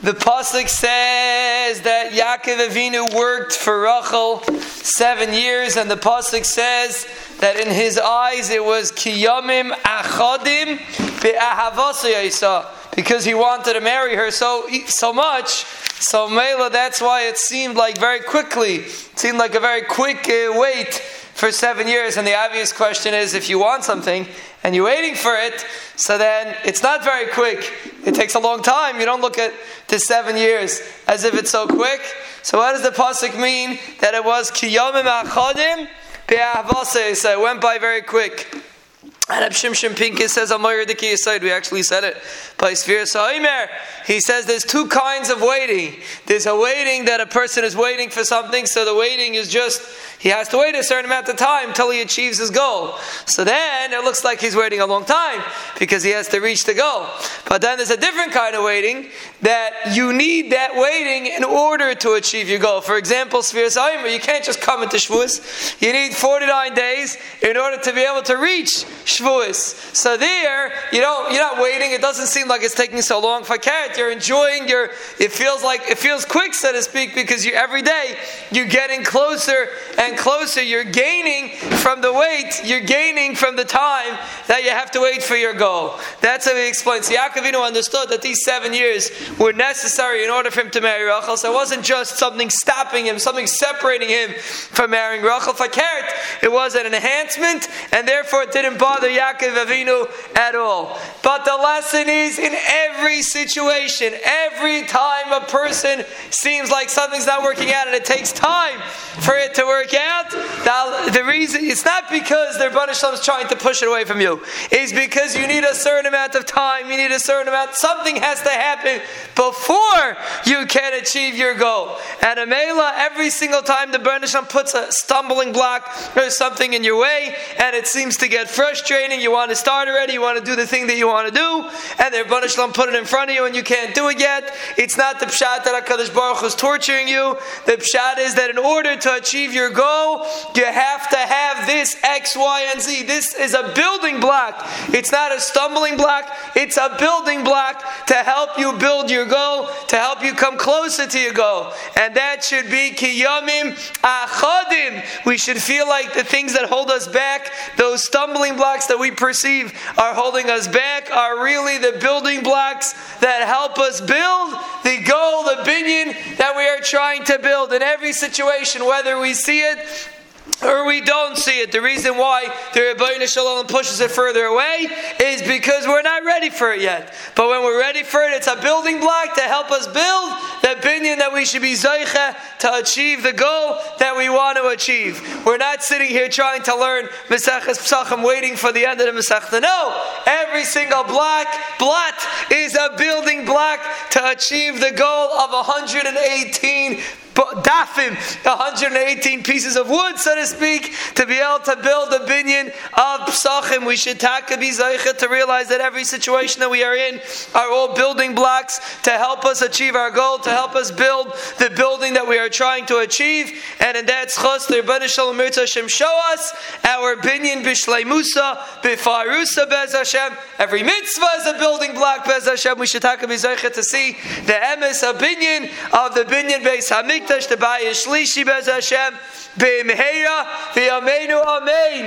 The pasuk says that Yaakov Avinu worked for Rachel seven years, and the pasuk says that in his eyes it was kiyamim achadim because he wanted to marry her so so much. So Mela, that's why it seemed like very quickly, it seemed like a very quick uh, wait for seven years. And the obvious question is, if you want something and you're waiting for it, so then it's not very quick. It takes a long time. You don't look at the seven years as if it's so quick. So what does the pasuk mean that it was kiyomim achadim So it went by very quick. And Reb Shimshon says, Yisoid, we actually said it by Sfir Sa'imer. He says there's two kinds of waiting. There's a waiting that a person is waiting for something, so the waiting is just, he has to wait a certain amount of time until he achieves his goal. So then it looks like he's waiting a long time because he has to reach the goal. But then there's a different kind of waiting that you need that waiting in order to achieve your goal. For example, Sfir Sa'imer, you can't just come into Shavuos. You need 49 days in order to be able to reach Shavuos. So there, you don't, you're not waiting. It doesn't seem like it's taking so long. Fakat, you're enjoying your. It feels like it feels quick, so to speak, because you every day you're getting closer and closer. You're gaining from the wait. You're gaining from the time that you have to wait for your goal. That's how he explains. Yaakovinu understood that these seven years were necessary in order for him to marry Rachel. So it wasn't just something stopping him, something separating him from marrying Rachel. Fakat, it was an enhancement, and therefore it didn't bother Yaakov Avinu at all. But the lesson is in every situation, every time a person seems like something's not working out and it takes time for it to work out, the, the reason it's not because their Banishlam is trying to push it away from you. It's because you need a certain amount of time, you need a certain amount, something has to happen before you can achieve your goal. And Amela, every single time the Banishlam puts a stumbling block or something in your way and it seems to get frustrating. you want to start already, you want to do the thing that you want to do, and the Rebbeinu Shalom put it in front of you and you can't do it yet. It's not the pshat that HaKadosh Baruch is torturing you. The pshat is that in order to achieve your goal, you have to have this X, Y, and Z. This is a building block. It's not a stumbling block, it's a building block to help you build your goal, to help you come closer to your goal. And that should be kiyamim achadim. We should feel like the things that hold us back, those stumbling blocks that we perceive are holding us back are really the building blocks that help us build the goal, the binyan that we are trying to build in every situation, whether we see it or we don't see it. The reason why the Rebbeinu Shalom pushes it further away is because we're not ready for it yet. But when we're ready for it, it's a building block to help us build the binyan that we should be zoicha to achieve the goal that we want to achieve. We're not sitting here trying to learn Maseches Pesachim waiting for the end of the Masechta. No! Every single block, blot is a building block to achieve the goal of 118 dafim, 118 pieces of wood, so to speak, to be able to build a binyan of psachim. We should taka be to realize that every situation that we are in are all building blocks to help us achieve our goal, to help us build the building that we are trying to achieve. And in that schos, the Rebbeinu Shalom Hashem show us our binyan b'shleimusa, b'farusa bez Hashem. Every mitzvah is a building block bez Hashem. We should taka be to see the emes of binyan of the binyan base hamik Hamikdash to buy Bez Hashem, B'imheira, V'yameinu Amen.